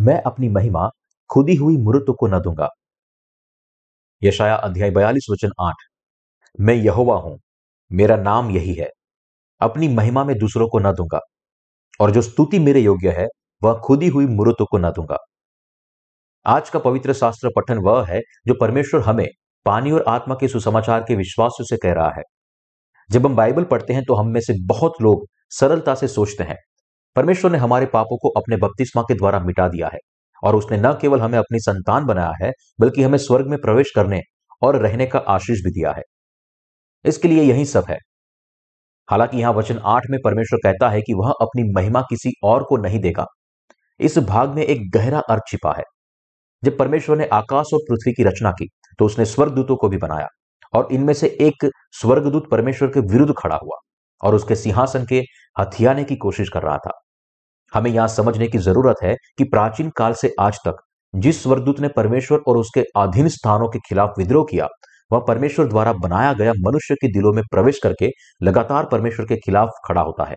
मैं अपनी महिमा खुदी हुई मूर्तों को न दूँगा। यशाया अध्याय बयालीस वचन आठ। मैं यहोवा हूँ, मेरा नाम यही है। अपनी महिमा में दूसरों को न दूँगा, और जो स्तुति मेरे योग्य है, वह खुदी हुई मूर्तों को न दूँगा। आज का पवित्र शास्त्र पठन वह है, जो परमेश्वर हमें पानी और आत्मा के सुसमाचार के विश्वास से कह रहा है। जब हम बाइबल पढ़ते हैं तो हम में से बहुत लोग सरलता से सोचते हैं परमेश्वर ने हमारे पापों को अपने बपतिस्मा के द्वारा मिटा दिया है और उसने न केवल हमें अपनी संतान बनाया है, बल्कि हमें स्वर्ग में प्रवेश करने और रहने का आशीष भी दिया है। इसके लिए यही सब है। हालाँकि यहाँ वचन आठ में परमेश्वर कहता है कि वह अपनी महिमा किसी और को नहीं देगा। इस भाग में एक गहरा अर्थ छिपा है। जब परमेश्वर ने आकाश और पृथ्वी की रचना की तो उसने स्वर्गदूतों को भी बनाया और इनमें से एक स्वर्गदूत परमेश्वर के विरुद्ध खड़ा हुआ। और उसके सिंहासन के हथियाने की कोशिश कर रहा था। हमें यहाँ समझने की ज़रूरत है कि प्राचीन काल से आज तक जिस स्वर्गदूत ने परमेश्वर और उसके अधीन स्थानों के खिलाफ विद्रोह किया, वह परमेश्वर द्वारा बनाया गया मनुष्य के दिलों में प्रवेश करके लगातार परमेश्वर के खिलाफ खड़ा होता है।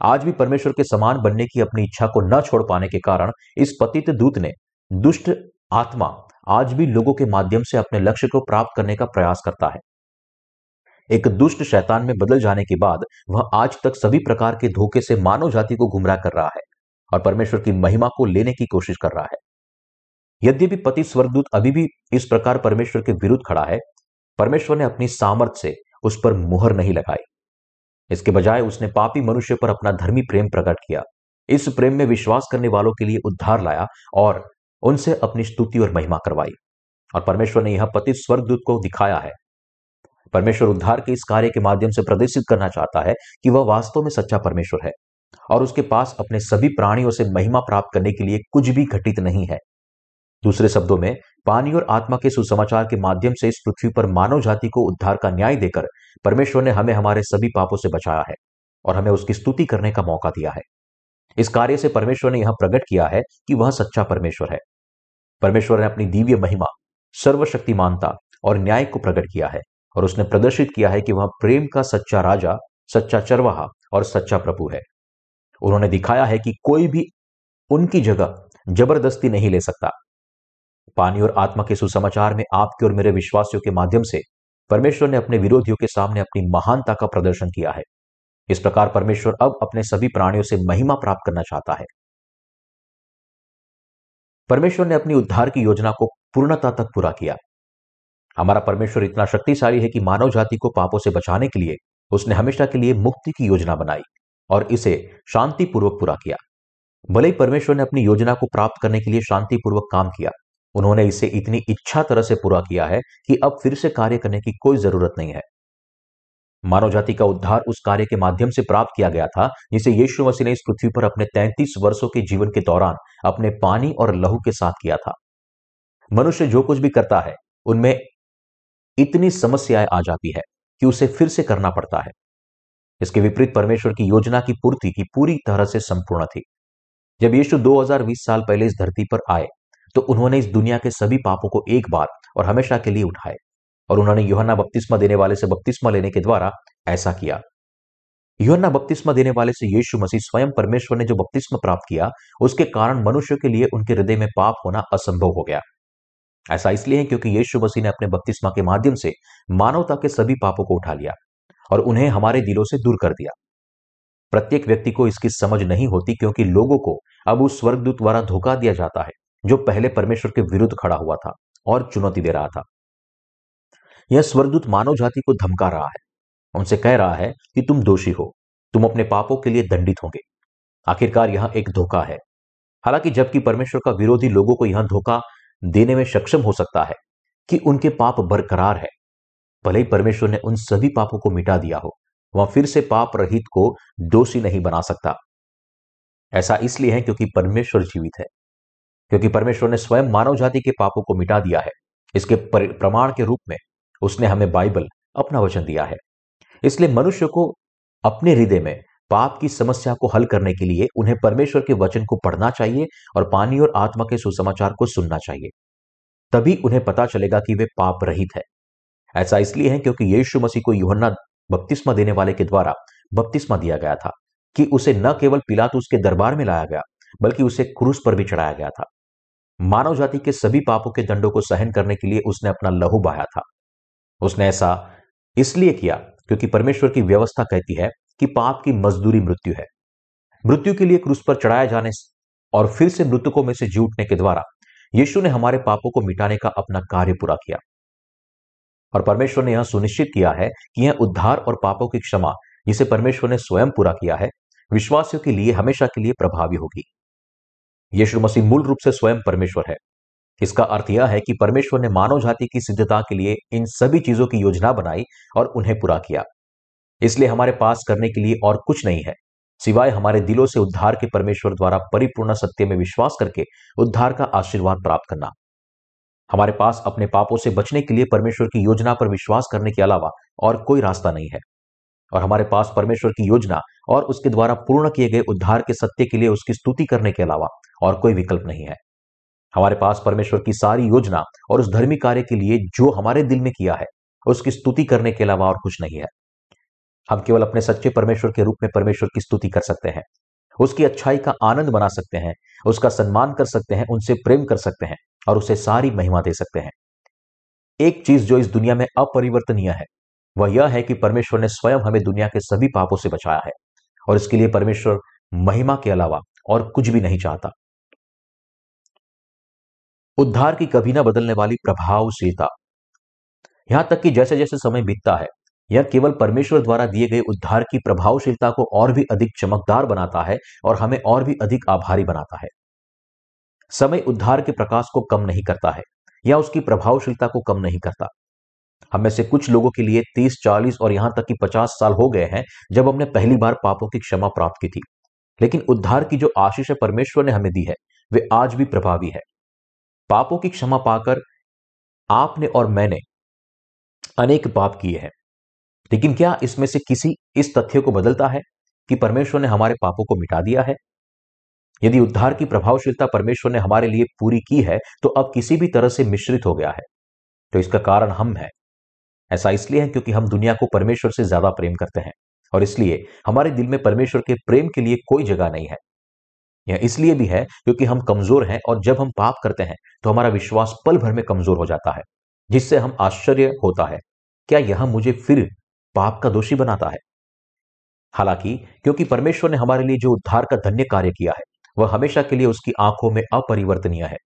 आज भी परमेश्वर के समान बनने की अपनी इच्छा को न छोड़ पाने के कारण इस पतित दूत ने दुष्ट आत्मा आज भी लोगों के माध्यम से अपने लक्ष्य को प्राप्त करने का प्रयास करता है। एक दुष्ट शैतान में बदल जाने के बाद वह आज तक सभी प्रकार के धोखे से मानव जाति को गुमराह कर रहा है और परमेश्वर की महिमा को लेने की कोशिश कर रहा है। यद्यपि पति स्वर्गदूत अभी भी इस प्रकार परमेश्वर के विरुद्ध खड़ा है, परमेश्वर ने अपनी सामर्थ्य से उस पर मुहर नहीं लगाई। इसके बजाय उसने पापी मनुष्य पर अपना धर्मी प्रेम प्रकट किया, इस प्रेम में विश्वास करने वालों के लिए उद्धार लाया और उनसे अपनी स्तुति और महिमा करवाई। और परमेश्वर ने यह पति स्वर्गदूत को दिखाया है परमेश्वर उद्धार के इस कार्य के माध्यम से प्रदर्शित करना चाहता है कि वह वास्तव में सच्चा परमेश्वर है और उसके पास अपने सभी प्राणियों से महिमा प्राप्त करने के लिए कुछ भी घटित नहीं है। दूसरे शब्दों में, पानी और आत्मा के सुसमाचार के माध्यम से इस पृथ्वी पर मानव जाति को उद्धार का न्याय देकर परमेश्वर ने हमें हमारे सभी पापों से बचाया है और हमें उसकी स्तुति करने का मौका दिया है। इस कार्य से परमेश्वर ने यह प्रकट किया है कि वह सच्चा परमेश्वर है। परमेश्वर ने अपनी दिव्य महिमा, सर्वशक्तिमानता और न्याय को प्रकट किया है। और उसने प्रदर्शित किया है कि वह प्रेम का सच्चा राजा, सच्चा चरवाहा और सच्चा प्रभु है। उन्होंने दिखाया है कि कोई भी उनकी जगह ज़बरदस्ती नहीं ले सकता। पानी और आत्मा के सुसमाचार में आपके और मेरे विश्वासियों के माध्यम से परमेश्वर ने अपने विरोधियों के सामने अपनी महानता का प्रदर्शन किया है। इस प्रकार परमेश्वर अब अपने सभी प्राणियों से महिमा प्राप्त करना चाहता है। परमेश्वर ने अपनी उद्धार की योजना को पूर्णता तक पूरा किया। हमारा परमेश्वर इतना शक्तिशाली है कि मानव जाति को पापों से बचाने के लिए उसने हमेशा के लिए मुक्ति की योजना बनाई और इसे शांतिपूर्वक पूरा किया। भले ही परमेश्वर ने अपनी योजना को प्राप्त करने के लिए शांतिपूर्वक काम किया, उन्होंने इसे इतनी इच्छा तरह से पूरा किया है कि अब फिर से कार्य करने की कोई ज़रूरत नहीं है। मानव जाति का उद्धार उस कार्य के माध्यम से प्राप्त किया गया था, जिसे यीशु मसीह ने इस पृथ्वी पर अपने 33 वर्षों के जीवन के दौरान अपने पानी और लहू के साथ किया था। मनुष्य जो कुछ भी करता है, उनमें इतनी समस्याएँ आ जाती है कि उसे फिर से करना पड़ता है। इसके विपरीत परमेश्वर की योजना की पूर्ति की पूरी तरह से संपूर्ण थी। जब यीशु 2020 साल पहले इस धरती पर आए तो उन्होंने इस दुनिया के सभी पापों को एक बार और हमेशा के लिए उठाए और उन्होंने योहन्ना बपतिस्मा देने वाले से बपतिस्मा लेने के द्वारा ऐसा किया। योहन्ना बपतिस्मा देने वाले से यीशु मसीह स्वयं परमेश्वर ने जो बपतिस्मा प्राप्त किया, उसके कारण मनुष्य के लिए उनके हृदय में पाप होना असंभव हो गया। ऐसा इसलिए है क्योंकि यीशु मसीह ने अपने बपतिस्मा के माध्यम से मानवता के सभी पापों को उठा लिया और उन्हें हमारे दिलों से दूर कर दिया। प्रत्येक व्यक्ति को इसकी समझ नहीं होती क्योंकि लोगों को अब उस स्वर्गदूत द्वारा धोखा दिया जाता है, जो पहले परमेश्वर के विरुद्ध खड़ा हुआ था और चुनौती दे रहा था। यह स्वर्गदूत मानव जाति को धमका रहा है। उनसे कह रहा है कि तुम दोषी हो, तुम अपने पापों के लिए दंडित होंगे। आखिरकार यह एक धोखा है। हालाँकि जबकि परमेश्वर का विरोधी लोगों को यह धोखा देने में सक्षम हो सकता है कि उनके पाप बरकरार है। भले ही परमेश्वर ने उन सभी पापों को मिटा दिया हो, वह फिर से पाप रहित को दोषी नहीं बना सकता। ऐसा इसलिए है क्योंकि परमेश्वर जीवित है, क्योंकि परमेश्वर ने स्वयं मानव जाति के पापों को मिटा दिया है। इसके प्रमाण के रूप में उसने हमें बाइबल अपना वचन दिया है। इसलिए मनुष्य को अपने हृदय में पाप की समस्या को हल करने के लिए उन्हें परमेश्वर के वचन को पढ़ना चाहिए और पानी और आत्मा के सुसमाचार को सुनना चाहिए। तभी उन्हें पता चलेगा कि वे पाप रहित है। ऐसा इसलिए है क्योंकि यीशु मसीह को युहन्ना बपतिस्मा देने वाले के द्वारा बपतिस्मा दिया गया था कि उसे न केवल पिलातुस के दरबार में लाया गया, बल्कि उसे क्रूस पर भी चढ़ाया गया था। मानव जाति के सभी पापों के दंडों को सहन करने के लिए उसने अपना लहू बहाया था। उसने ऐसा इसलिए किया क्योंकि परमेश्वर की व्यवस्था कहती है कि पाप की मजदूरी मृत्यु है। मृत्यु के लिए क्रूस पर चढ़ाया जाने और फिर से मृतकों में से जी उठने के द्वारा यीशु ने हमारे पापों को मिटाने का अपना कार्य पूरा किया। और परमेश्वर ने यह सुनिश्चित किया है कि यह उद्धार और पापों की क्षमा, जिसे परमेश्वर ने स्वयं पूरा किया है, विश्वासियों के लिए, हमेशा के लिए प्रभावी होगी। यीशु मसीह मूल रूप से स्वयं परमेश्वर है। इसका अर्थ यह है कि परमेश्वर ने मानव जाति की सिद्धता के लिए इन सभी चीज़ों की योजना बनाई और उन्हें पूरा किया। इसलिए हमारे पास करने के लिए और कुछ नहीं है। सिवाय हमारे दिलों से उद्धार के परमेश्वर द्वारा परिपूर्ण सत्य में विश्वास करके उद्धार का आशीर्वाद प्राप्त करना। हमारे पास अपने पापों से बचने के लिए परमेश्वर की योजना पर विश्वास करने के अलावा और कोई रास्ता नहीं है। और हमारे पास परमेश्वर की योजना और उसके द्वारा पूर्ण किए गए उद्धार के सत्य के लिए उसकी स्तुति करने के अलावा और कोई विकल्प नहीं है। हमारे पास परमेश्वर की सारी योजना और उस धर्मी कार्य के लिए जो हमारे दिल में किया है, उसकी स्तुति करने के अलावा और कुछ नहीं है। हम केवल अपने सच्चे परमेश्वर के रूप में परमेश्वर की स्तुति कर सकते हैं। उसकी अच्छाई का आनंद बना सकते हैं, उसका सम्मान कर सकते हैं, उनसे प्रेम कर सकते हैं और उसे सारी महिमा दे सकते हैं। एक चीज़ जो इस दुनिया में अपरिवर्तनीय है, वह यह है कि परमेश्वर ने स्वयं हमें दुनिया के सभी पापों से बचाया है और इसके लिए परमेश्वर महिमा के अलावा और कुछ भी नहीं चाहता। उद्धार की कभी ना बदलने वाली प्रभावशीलता। यहाँ तक कि जैसे जैसे समय बीतता है यह केवल परमेश्वर द्वारा दिए गए उद्धार की प्रभावशीलता को और भी अधिक चमकदार बनाता है और हमें और भी अधिक आभारी बनाता है। समय उद्धार के प्रकाश को कम नहीं करता है या उसकी प्रभावशीलता को कम नहीं करता। हम में से कुछ लोगों के लिए तीस, चालीस और यहाँ तक कि पचास साल हो गए हैं जब हमने पहली बार पापों की क्षमा प्राप्त की थी। लेकिन उद्धार की जो आशीष परमेश्वर ने हमें दी है, वे आज भी प्रभावी है। पापों की क्षमा पाकर आपने और मैंने अनेक पाप किए हैं। लेकिन क्या इसमें से किसी इस तथ्य को बदलता है कि परमेश्वर ने हमारे पापों को मिटा दिया है? यदि उद्धार की प्रभावशीलता परमेश्वर ने हमारे लिए पूरी की है तो अब किसी भी तरह से मिश्रित हो गया है। तो इसका कारण हम है। ऐसा इसलिए है क्योंकि हम दुनिया को परमेश्वर से ज़्यादा प्रेम करते हैं, और इसलिए हमारे दिल में परमेश्वर के प्रेम के लिए कोई जगह नहीं है। यह इसलिए भी है क्योंकि हम कमज़ोर हैं, और जब हम पाप करते हैं तो हमारा विश्वास पल भर में कमज़ोर हो जाता है, जिससे हम आश्चर्य होता है, क्या यह मुझे फिर पाप का दोषी बनाता है। हालाँकि, क्योंकि परमेश्वर ने हमारे लिए जो उद्धार का धन्य कार्य किया है, वह हमेशा के लिए उसकी आँखों में अपरिवर्तनीय है।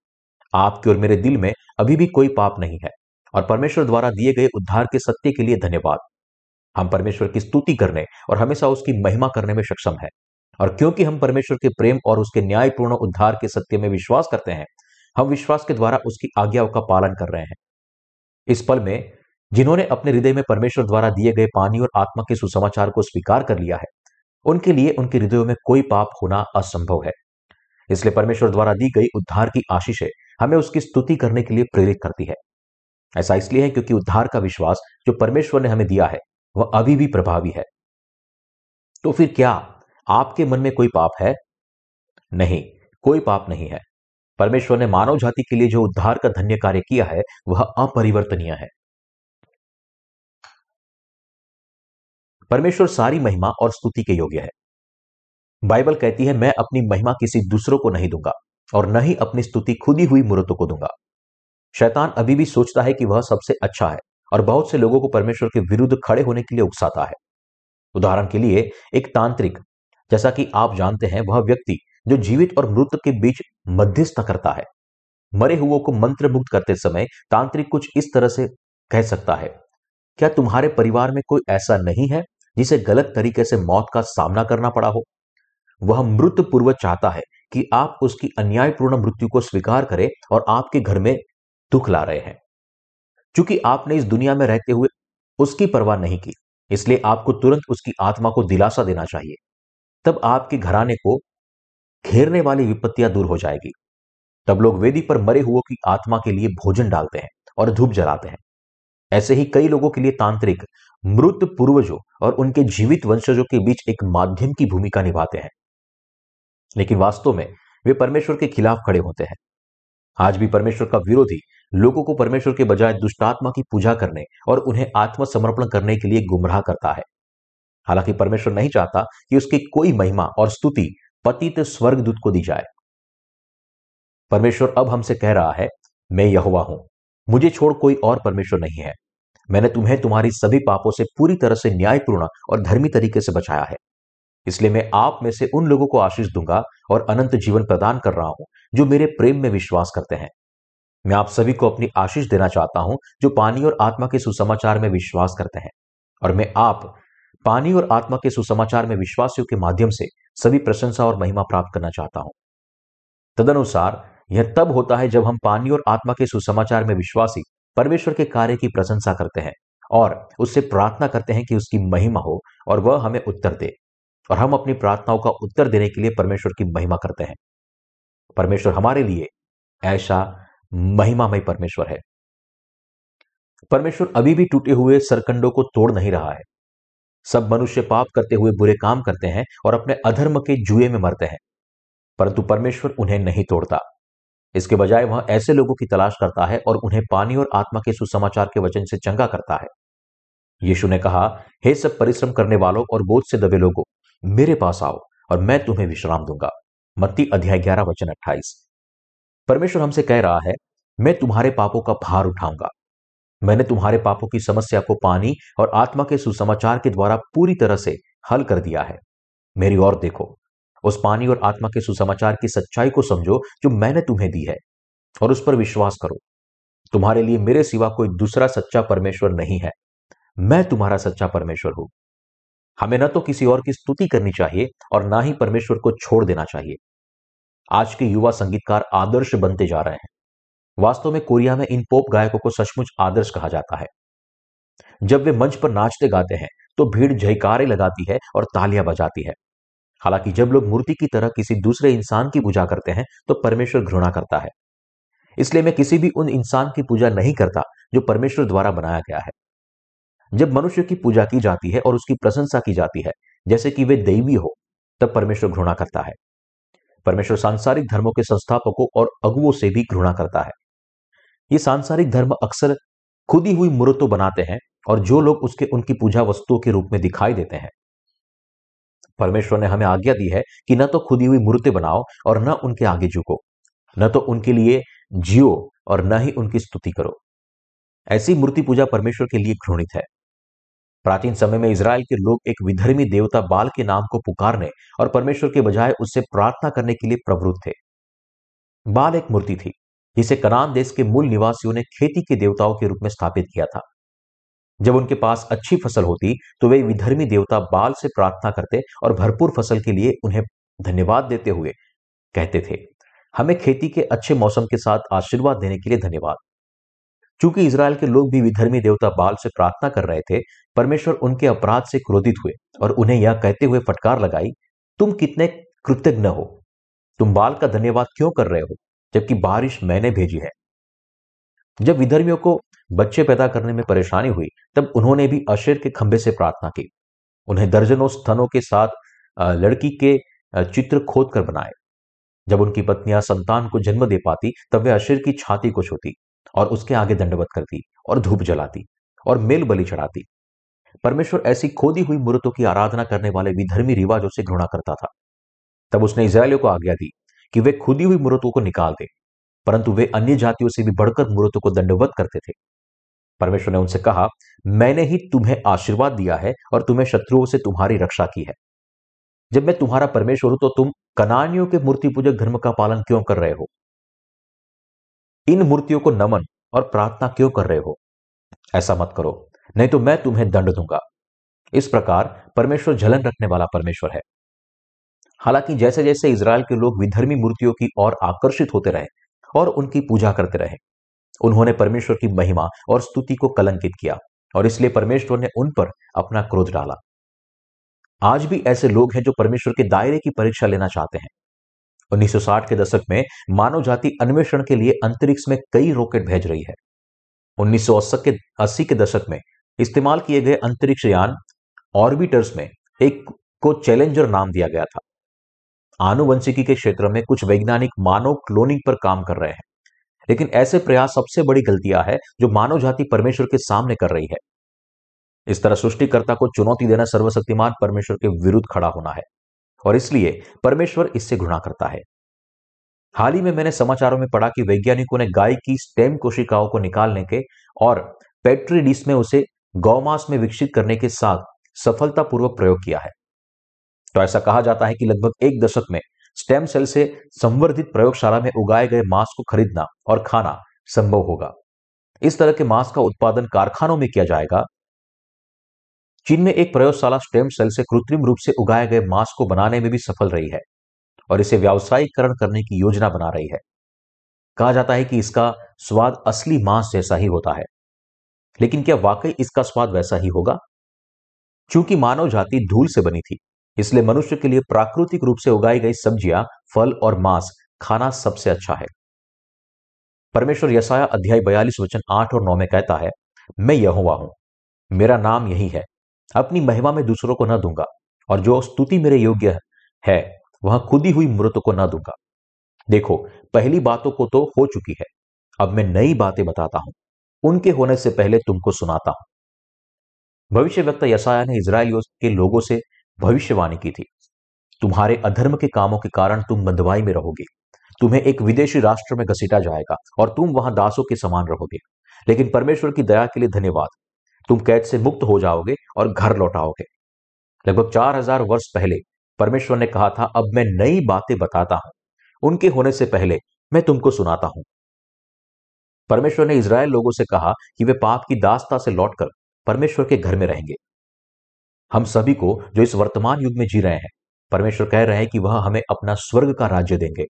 आपके और मेरे दिल में अभी भी कोई पाप नहीं है, और परमेश्वर द्वारा दिए गए उद्धार के सत्य के लिए धन्यवाद। हम परमेश्वर की स्तुति करने और हमेशा उसकी महिमा करने में सक्षम है, और क्योंकि हम परमेश्वर के प्रेम और उसके न्यायपूर्ण उद्धार के सत्य में विश्वास करते हैं, हम विश्वास के द्वारा उसकी आज्ञाओं का पालन कर रहे हैं। इस पल में जिन्होंने अपने हृदय में परमेश्वर द्वारा दिए गए पानी और आत्मा के सुसमाचार को स्वीकार कर लिया है, उनके लिए, उनके हृदयों में कोई पाप होना असंभव है। इसलिए परमेश्वर द्वारा दी गई उद्धार की आशीषें हमें उसकी स्तुति करने के लिए प्रेरित करती है। ऐसा इसलिए है क्योंकि उद्धार का विश्वास जो परमेश्वर ने हमें दिया है, वह अभी भी प्रभावी है। तो फिर क्या आपके मन में कोई पाप है? नहीं, कोई पाप नहीं है। परमेश्वर ने मानव जाति के लिए जो उद्धार का धन्य कार्य किया है, वह अपरिवर्तनीय है। परमेश्वर सारी महिमा और स्तुति के योग्य है। बाइबल कहती है, मैं अपनी महिमा किसी दूसरों को नहीं दूँगा और न ही अपनी स्तुति खुदी हुई मूर्तों को दूँगा। शैतान अभी भी सोचता है कि वह सबसे अच्छा है और बहुत से लोगों को परमेश्वर के विरुद्ध खड़े होने के लिए उकसाता है। उदाहरण के लिए, एक तांत्रिक, जैसा कि आप जानते हैं, वह व्यक्ति जो जीवित और मृत के बीच मध्यस्थ करता है। मरे हुओं को मंत्र मुक्त करते समय तांत्रिक कुछ इस तरह से कह सकता है, क्या तुम्हारे परिवार में कोई ऐसा नहीं है? जिसे गलत तरीके से मौत का सामना करना पड़ा हो। वह मृत पूर्व चाहता है कि आप उसकी अन्यायपूर्ण मृत्यु को स्वीकार करें और आपके घर में दुख ला रहे हैं। क्योंकि आपने इस दुनिया में रहते हुए उसकी परवाह नहीं की, इसलिए आपको तुरंत उसकी आत्मा को दिलासा देना चाहिए। तब आपके घराने को घेरने वाली विपत्तियाँ दूर हो जाएगी। तब लोग वेदी पर मरे हुओं की आत्मा के लिए भोजन डालते हैं और धूप जलाते हैं। ऐसे ही कई लोगों के लिए तांत्रिक मृत पूर्वजों और उनके जीवित वंशजों के बीच एक माध्यम की भूमिका निभाते हैं। लेकिन वास्तव में वे परमेश्वर के खिलाफ खड़े होते हैं। आज भी परमेश्वर का विरोधी लोगों को परमेश्वर के बजाय दुष्टात्मा की पूजा करने और उन्हें आत्मसमर्पण करने के लिए गुमराह करता है। हालाँकि परमेश्वर नहीं चाहता कि उसकी कोई महिमा और स्तुति पतित स्वर्गदूत को दी जाए। परमेश्वर अब हमसे कह रहा है, मैं यहुआ हूँ। मुझे छोड़ कोई और परमेश्वर नहीं है। मैंने तुम्हें तुम्हारी सभी पापों से पूरी तरह से न्यायपूर्ण और धर्मी तरीके से बचाया है। इसलिए मैं आप में से उन लोगों को आशीष दूँगा और अनंत जीवन प्रदान कर रहा हूँ, जो मेरे प्रेम में विश्वास करते हैं। मैं आप सभी को अपनी आशीष देना चाहता हूँ, जो पानी और आत्मा के सुसमाचार में विश्वास करते हैं। और मैं आप पानी और आत्मा के सुसमाचार में विश्वासियों के माध्यम से सभी प्रशंसा और महिमा प्राप्त करना चाहता हूँ। तदनुसार यह तब होता है जब हम पानी और आत्मा के सुसमाचार में विश्वासी परमेश्वर के कार्य की प्रशंसा करते हैं और उससे प्रार्थना करते हैं कि उसकी महिमा हो और वह हमें उत्तर दे। और हम अपनी प्रार्थनाओं का उत्तर देने के लिए परमेश्वर की महिमा करते हैं। परमेश्वर हमारे लिए ऐसा महिमामय परमेश्वर है। परमेश्वर अभी भी टूटे हुए सरकंडों को तोड़ नहीं रहा है। सब मनुष्य पाप करते हुए बुरे काम करते हैं और अपने अधर्म के जुए में मरते हैं। परंतु परमेश्वर उन्हें नहीं तोड़ता। इसके बजाय वह ऐसे लोगों की तलाश करता है और उन्हें पानी और आत्मा के सुसमाचार के वचन से चंगा करता है। यीशु ने कहा, हे सब परिश्रम करने वालों और बोझ से दबे लोगों, मेरे पास आओ और मैं तुम्हें विश्राम दूँगा। मत्ती अध्याय ग्यारह वचन अट्ठाईस। परमेश्वर हमसे कह रहा है, मैं तुम्हारे पापों का भार उठाऊँगा। मैंने तुम्हारे पापों की समस्या को पानी और आत्मा के सुसमाचार के द्वारा पूरी तरह से हल कर दिया है। मेरी ओर देखो उस पानी और आत्मा के सुसमाचार की सच्चाई को समझो जो मैंने तुम्हें दी है, और उस पर विश्वास करो। तुम्हारे लिए मेरे सिवा कोई दूसरा सच्चा परमेश्वर नहीं है। मैं तुम्हारा सच्चा परमेश्वर हूँ। हमें न तो किसी और की स्तुति करनी चाहिए और ना ही परमेश्वर को छोड़ देना चाहिए। आज के युवा संगीतकार आदर्श बनते जा रहे हैं। वास्तव में कोरिया में इन पोप गायकों को सचमुच आदर्श कहा जाता है। जब वे मंच पर नाचते गाते हैं तो भीड़ जयकारे लगाती है और तालियाँ बजाती है। हालाँकि जब लोग मूर्ति की तरह किसी दूसरे इंसान की पूजा करते हैं तो परमेश्वर घृणा करता है। इसलिए मैं किसी भी उन इंसान की पूजा नहीं करता, जो परमेश्वर द्वारा बनाया गया है। जब मनुष्य की पूजा की जाती है और उसकी प्रशंसा की जाती है, जैसे कि वे दैवी हो, तब परमेश्वर घृणा करता है। परमेश्वर सांसारिक धर्मों के संस्थापकों और अगुओं से भी घृणा करता है। ये सांसारिक धर्म अक्सर खुदी हुई मूर्तों बनाते हैं और जो लोग उसके, उनकी पूजा वस्तुओं के रूप में दिखाई देते हैं। परमेश्वर ने हमें आज्ञा दी है कि न तो खुदी हुई मूर्ति बनाओ और न उनके आगे झुको, न तो उनके लिए जियो और न ही उनकी स्तुति करो। ऐसी मूर्ति पूजा परमेश्वर के लिए घृणित है। प्राचीन समय में इसराइल के लोग एक विधर्मी देवता बाल के नाम को पुकारने और परमेश्वर के बजाय उससे प्रार्थना करने के लिए प्रवृत्त थे। बाल एक मूर्ति थी, जिसे कनान देश के मूल निवासियों ने खेती के देवताओं के रूप में स्थापित किया था। जब उनके पास अच्छी फ़सल होती तो वे विधर्मी देवता बाल से प्रार्थना करते और भरपूर फ़सल के लिए उन्हें धन्यवाद देते हुए कहते थे। हमें खेती के अच्छे मौसम के साथ आशीर्वाद देने के लिए धन्यवाद। चूँकि इसराइल के लोग भी विधर्मी देवता बाल से प्रार्थना कर रहे थे, परमेश्वर उनके अपराध से क्रोधित हुए और उन्हें यह कहते हुए फटकार लगाई, तुम कितने कृतज्ञ हो? तुम बाल का धन्यवाद क्यों कर रहे हो, जबकि बारिश मैंने भेजी है? जब विधर्मियों को बच्चे पैदा करने में परेशानी हुई, तब उन्होंने भी अशेर के खंभे से प्रार्थना की। उन्हें दर्जनों स्तनों के साथ लड़की के चित्र खोद कर बनाए। जब उनकी पत्नियाँ संतान को जन्म दे पाती, तब वे अशेर की छाती को छूती और उसके आगे दंडवत करती और धूप जलाती और मेल बलि चढ़ाती। परमेश्वर ऐसी खोदी हुई मूर्तों की आराधना करने वाले विधर्मी रिवाजों से घृणा करता था। तब उसने इसराइलियों को आज्ञा दी कि वे खुदी हुई मूर्तों को निकाल दे। परंतु वे अन्य जातियों से भी बढ़कर मूर्तों को दंडवत करते थे। परमेश्वर ने उनसे कहा, मैंने ही तुम्हें आशीर्वाद दिया है और तुम्हें शत्रुओं से तुम्हारी रक्षा की है। जब मैं तुम्हारा परमेश्वर हूँ तो तुम कनानियों के मूर्ति पूजक धर्म का पालन क्यों कर रहे हो? इन मूर्तियों को नमन और प्रार्थना क्यों कर रहे हो? ऐसा मत करो, नहीं तो मैं तुम्हें दंड दूँगा। इस प्रकार परमेश्वर जलन रखने वाला परमेश्वर है। हालाँकि जैसे जैसे इसराइल के लोग विधर्मी मूर्तियों की ओर आकर्षित होते रहे और उनकी पूजा करते रहे। उन्होंने परमेश्वर की महिमा और स्तुति को कलंकित किया और इसलिए परमेश्वर ने उन पर अपना क्रोध डाला। आज भी ऐसे लोग हैं जो परमेश्वर के दायरे की परीक्षा लेना चाहते हैं। 1960 के दशक में मानव जाति अन्वेषण के लिए अंतरिक्ष में कई रॉकेट भेज रही है। उन्नीस के, अस्सी के दशक में इस्तेमाल किए गए अंतरिक्ष यान ऑर्बिटर्स में एक को चैलेंजर नाम दिया गया था। आनुवंशिकी के क्षेत्र में कुछ वैज्ञानिक मानव क्लोनिंग पर काम कर रहे हैं। लेकिन ऐसे प्रयास सबसे बड़ी गलतियाँ है जो मानव जाति परमेश्वर के सामने कर रही है। इस तरह सृष्टिकर्ता को चुनौती देना सर्वशक्तिमान परमेश्वर के विरुद्ध खड़ा होना है और इसलिए परमेश्वर इससे घृणा करता है। हाल ही में मैंने समाचारों में पढ़ा कि वैज्ञानिकों ने गाय की स्टेम कोशिकाओं को निकालने के और पेट्री डिश में उसे गौमास में विकसित करने के साथ सफलतापूर्वक प्रयोग किया है। तो ऐसा कहा जाता है कि लगभग एक दशक में स्टेम सेल से संवर्धित प्रयोगशाला में उगाए गए मांस को खरीदना और खाना संभव होगा। इस तरह के मांस का उत्पादन कारखानों में किया जाएगा। चीन में एक प्रयोगशाला स्टेम सेल से कृत्रिम रूप से उगाए गए मांस को बनाने में भी सफल रही है और इसे व्यावसायिकरण करने की योजना बना रही है। कहा जाता है कि इसका स्वाद असली मांस जैसा ही होता है। लेकिन क्या वाकई इसका स्वाद वैसा ही होगा? चूँकि मानव जाति धूल से बनी थी इसलिए मनुष्य के लिए प्राकृतिक रूप से उगाई गई सब्ज़ियाँ, फल और मांस खाना सबसे अच्छा है। परमेश्वर यसाया अध्याय बयालीस वचन आठ और नौ में कहता है, मैं यहोवा हूँ, मेरा नाम यही है। अपनी महिमा में दूसरों को न दूँगा, और जो स्तुति मेरे योग्य है, वह खुदी हुई मृत को न दूँगा। देखो, पहली बातों को तो हो चुकी है, अब मैं नई बातें बताता हूँ, उनके होने से पहले तुमको सुनाता हूँ। भविष्य व्यक्त यसाया ने इसराइलियों के लोगों से भविष्यवाणी की थी। तुम्हारे अधर्म के कामों के कारण तुम बंधवाई में रहोगे। तुम्हें एक विदेशी राष्ट्र में घसीटा जाएगा और तुम वहाँ दासों के समान रहोगे। लेकिन परमेश्वर की दया के लिए धन्यवाद। तुम कैद से मुक्त हो जाओगे और घर लौटाओगे लगभग चार हज़ार वर्ष पहले परमेश्वर ने कहा था, अब मैं नई बातें बताता हूँ। उनके होने से पहले मैं तुमको सुनाता हूँ। परमेश्वर ने इसराइल लोगों से कहा कि वे पाप की दासता से लौटकर परमेश्वर के घर में रहेंगे। हम सभी को जो इस वर्तमान युग में जी रहे हैं, परमेश्वर कह रहे हैं कि वह हमें अपना स्वर्ग का राज्य देंगे।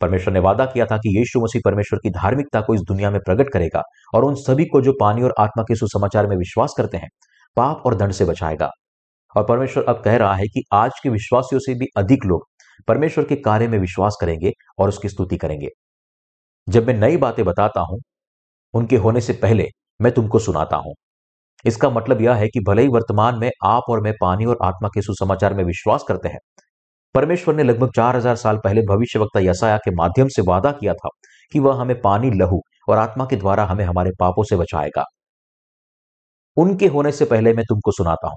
परमेश्वर ने वादा किया था कि यीशु मसीह परमेश्वर की धार्मिकता को इस दुनिया में प्रकट करेगा और उन सभी को जो पानी और आत्मा के सुसमाचार में विश्वास करते हैं, पाप और दंड से बचाएगा। और परमेश्वर अब कह रहा है कि आज के विश्वासियों से भी अधिक लोग परमेश्वर के कार्य में विश्वास करेंगे और उसकी स्तुति करेंगे। जब मैं नई बातें बताता हूँ, उनके होने से पहले मैं तुमको सुनाता हूँ। इसका मतलब यह है कि भले ही वर्तमान में आप और मैं पानी और आत्मा के सुसमाचार में विश्वास करते हैं, परमेश्वर ने लगभग चार हज़ार साल पहले भविष्य वक्ता यसाया के माध्यम से वादा किया था कि वह हमें पानी, लहू और आत्मा के द्वारा हमें हमारे पापों से बचाएगा। उनके होने से पहले मैं तुमको सुनाता हूँ।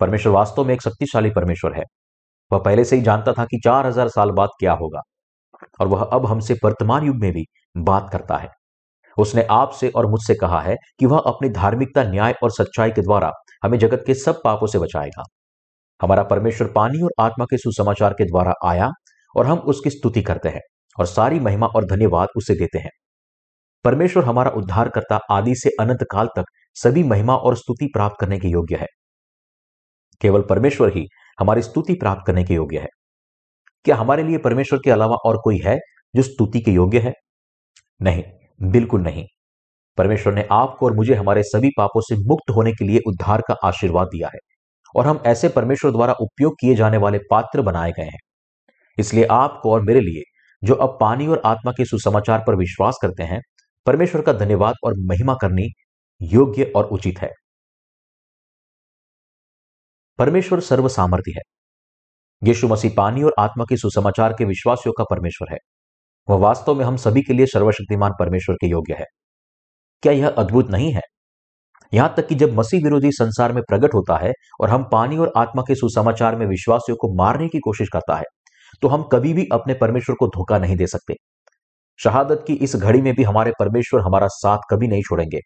परमेश्वर वास्तव में एक शक्तिशाली परमेश्वर है। वह पहले से ही जानता था कि चार हज़ार साल बाद क्या होगा, और वह अब हमसे वर्तमान युग में भी बात करता है। उसने आपसे और मुझसे कहा है कि वह अपनी धार्मिकता, न्याय और सच्चाई के द्वारा हमें जगत के सब पापों से बचाएगा। हमारा परमेश्वर पानी और आत्मा के सुसमाचार के द्वारा आया और हम उसकी स्तुति करते हैं और सारी महिमा और धन्यवाद उसे देते हैं। परमेश्वर हमारा उद्धारकर्ता आदि से अनंत काल तक सभी महिमा और स्तुति प्राप्त करने के योग्य है। केवल परमेश्वर ही हमारी स्तुति प्राप्त करने के योग्य है। क्या हमारे लिए परमेश्वर के अलावा और कोई है जो स्तुति के योग्य है? नहीं। बिल्कुल नहीं। परमेश्वर ने आपको और मुझे हमारे सभी पापों से मुक्त होने के लिए उद्धार का आशीर्वाद दिया है और हम ऐसे परमेश्वर द्वारा उपयोग किए जाने वाले पात्र बनाए गए हैं। इसलिए आपको और मेरे लिए, जो अब पानी और आत्मा के सुसमाचार पर विश्वास करते हैं, परमेश्वर का धन्यवाद और महिमा करनी योग्य और उचित है। परमेश्वर सर्व सामर्थ्य है। यीशु मसीह पानी और आत्मा के सुसमाचार के विश्वासियों का परमेश्वर है। वह वास्तव में हम सभी के लिए सर्वशक्तिमान परमेश्वर के योग्य है। क्या यह अद्भुत नहीं है? यहाँ तक कि जब मसीह विरोधी संसार में प्रकट होता है और हम पानी और आत्मा के सुसमाचार में विश्वासियों को मारने की कोशिश करता है तो हम कभी भी अपने परमेश्वर को धोखा नहीं दे सकते। शहादत की इस घड़ी में भी हमारे परमेश्वर हमारा साथ कभी नहीं छोड़ेंगे।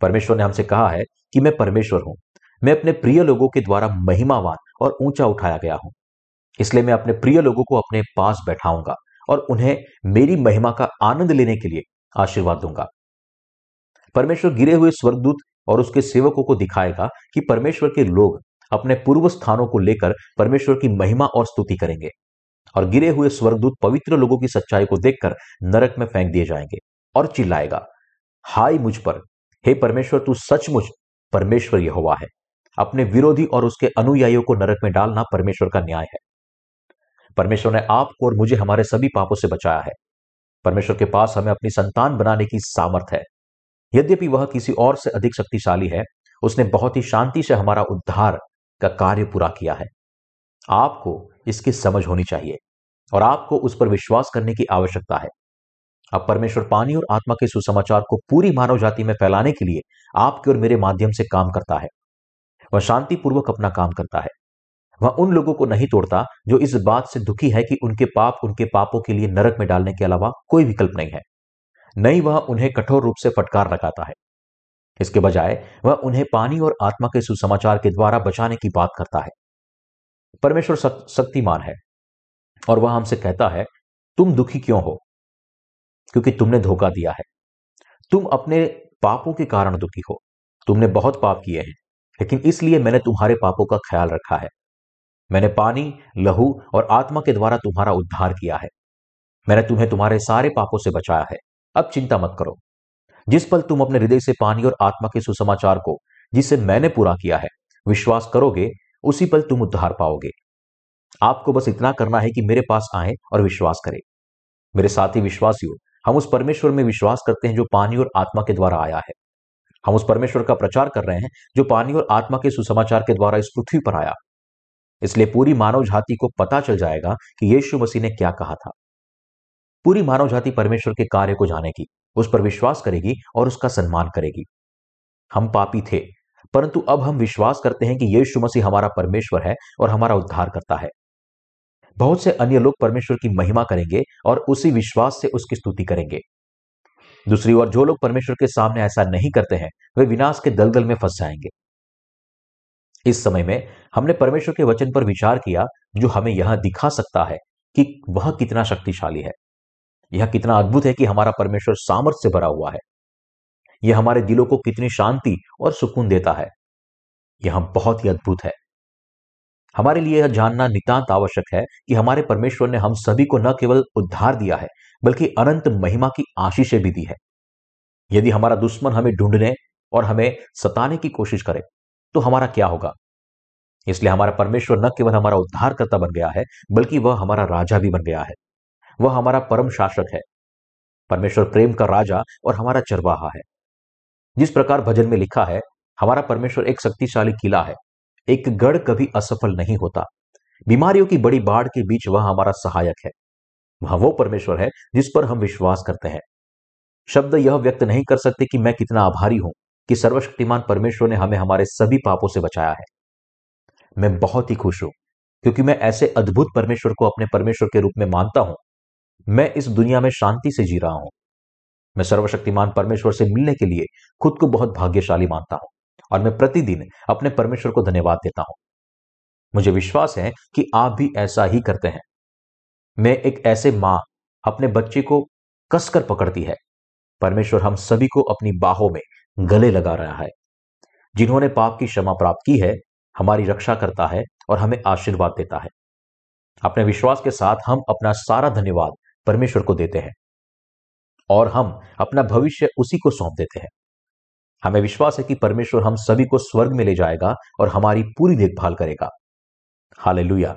परमेश्वर ने हमसे कहा है कि मैं परमेश्वर हूँ। मैं अपने प्रिय लोगों के द्वारा महिमावान और ऊँचा उठाया गया हूँ। इसलिए मैं अपने प्रिय लोगों को अपने पास बैठाऊँगा। और उन्हें मेरी महिमा का आनंद लेने के लिए आशीर्वाद दूँगा। परमेश्वर गिरे हुए स्वर्गदूत और उसके सेवकों को दिखाएगा कि परमेश्वर के लोग अपने पूर्व स्थानों को लेकर परमेश्वर की महिमा और स्तुति करेंगे और गिरे हुए स्वर्गदूत पवित्र लोगों की सच्चाई को देखकर नरक में फेंक दिए जाएँगे और चिल्लाएगा, हाय मुझ पर, हे परमेश्वर, तू सचमुच परमेश्वर यहोवा है। अपने विरोधी और उसके अनुयायियों को नरक में डालना परमेश्वर का न्याय है। परमेश्वर ने आपको और मुझे हमारे सभी पापों से बचाया है। परमेश्वर के पास हमें अपनी संतान बनाने की सामर्थ है। यद्यपि वह किसी और से अधिक शक्तिशाली है, उसने बहुत ही शांति से हमारा उद्धार का कार्य पूरा किया है। आपको इसकी समझ होनी चाहिए और आपको उस पर विश्वास करने की आवश्यकता है। अब परमेश्वर पानी और आत्मा के सुसमाचार को पूरी मानव जाति में फैलाने के लिए आपके और मेरे माध्यम से काम करता है। वह शांतिपूर्वक अपना काम करता है। वह उन लोगों को नहीं तोड़ता जो इस बात से दुखी है कि उनके पाप उनके पापों के लिए नरक में डालने के अलावा कोई विकल्प नहीं है। नहीं, वह उन्हें कठोर रूप से फटकार लगाता है। इसके बजाय, वह उन्हें पानी और आत्मा के सुसमाचार के द्वारा बचाने की बात करता है। परमेश्वर शक्तिमान है और वह हमसे कहता है, तुम दुखी क्यों हो? क्योंकि तुमने धोखा दिया है। तुम अपने पापों के कारण दुखी हो। तुमने बहुत पाप किए हैं, लेकिन इसलिए मैंने तुम्हारे पापों का ख्याल रखा है। मैंने पानी, लहू और आत्मा के द्वारा तुम्हारा उद्धार किया है। मैंने तुम्हें तुम्हारे सारे पापों से बचाया है। अब चिंता मत करो। जिस पल तुम अपने हृदय से पानी और आत्मा के सुसमाचार को, जिसे मैंने पूरा किया है, विश्वास करोगे, उसी पल तुम उद्धार पाओगे। आपको बस इतना करना है कि मेरे पास आए और विश्वास करें। मेरे साथी विश्वासियों, हम उस परमेश्वर में विश्वास करते हैं जो पानी और आत्मा के द्वारा आया है। हम उस परमेश्वर का प्रचार कर रहे हैं जो पानी और आत्मा के सुसमाचार के द्वारा इस पृथ्वी पर आया। इसलिए पूरी मानव जाति को पता चल जाएगा कि यीशु मसीह ने क्या कहा था। पूरी मानव जाति परमेश्वर के कार्य को जानेगी, उस पर विश्वास करेगी और उसका सम्मान करेगी। हम पापी थे, परंतु अब हम विश्वास करते हैं कि यीशु मसीह हमारा परमेश्वर है और हमारा उद्धार करता है। बहुत से अन्य लोग परमेश्वर की महिमा करेंगे और उसी विश्वास से उसकी स्तुति करेंगे। दूसरी ओर, जो लोग परमेश्वर के सामने ऐसा नहीं करते हैं, वे विनाश के दलदल में फंस जाएँगे। इस समय में हमने परमेश्वर के वचन पर विचार किया, जो हमें यह दिखा सकता है कि वह कितना शक्तिशाली है। यह कितना अद्भुत है कि हमारा परमेश्वर सामर्थ्य से भरा हुआ है। यह हमारे दिलों को कितनी शांति और सुकून देता है। यह बहुत ही अद्भुत है। हमारे लिए यह जानना नितांत आवश्यक है कि हमारे परमेश्वर ने हम सभी को न केवल उद्धार दिया है, बल्कि अनंत महिमा की आशीषें भी दी है। यदि हमारा दुश्मन हमें ढूँढने और हमें सताने की कोशिश करे तो हमारा क्या होगा? इसलिए हमारा परमेश्वर न केवल हमारा उद्धारकर्ता बन गया है, बल्कि वह हमारा राजा भी बन गया है। वह हमारा परम शासक है। परमेश्वर प्रेम का राजा और हमारा चरवाहा है। जिस प्रकार भजन में लिखा है, हमारा परमेश्वर एक शक्तिशाली किला है। एक गढ़ कभी असफल नहीं होता। बीमारियों की बड़ी बाढ़ के बीच वह हमारा सहायक है। वह वो परमेश्वर है जिस पर हम विश्वास करते हैं। शब्द यह व्यक्त नहीं कर सकते कि मैं कितना आभारी हूँ। कि सर्वशक्तिमान परमेश्वर ने हमें हमारे सभी पापों से बचाया है। मैं बहुत ही खुश हूँ, क्योंकि मैं ऐसे अद्भुत परमेश्वर को अपने परमेश्वर के रूप में मानता हूँ। मैं इस दुनिया में शांति से जी रहा हूँ। मैं सर्वशक्तिमान परमेश्वर से मिलने के लिए खुद को बहुत भाग्यशाली मानता हूँ और मैं प्रतिदिन अपने परमेश्वर को धन्यवाद देता हूँ। मुझे विश्वास है कि आप भी ऐसा ही करते हैं। मैं एक ऐसे माँ अपने बच्चे को कसकर पकड़ती है। परमेश्वर हम सभी को अपनी बाहों में गले लगा रहा है। जिन्होंने पाप की क्षमा प्राप्त की है, हमारी रक्षा करता है और हमें आशीर्वाद देता है। अपने विश्वास के साथ हम अपना सारा धन्यवाद परमेश्वर को देते हैं और हम अपना भविष्य उसी को सौंप देते हैं। हमें विश्वास है कि परमेश्वर हम सभी को स्वर्ग में ले जाएगा और हमारी पूरी देखभाल करेगा। हालेलुया।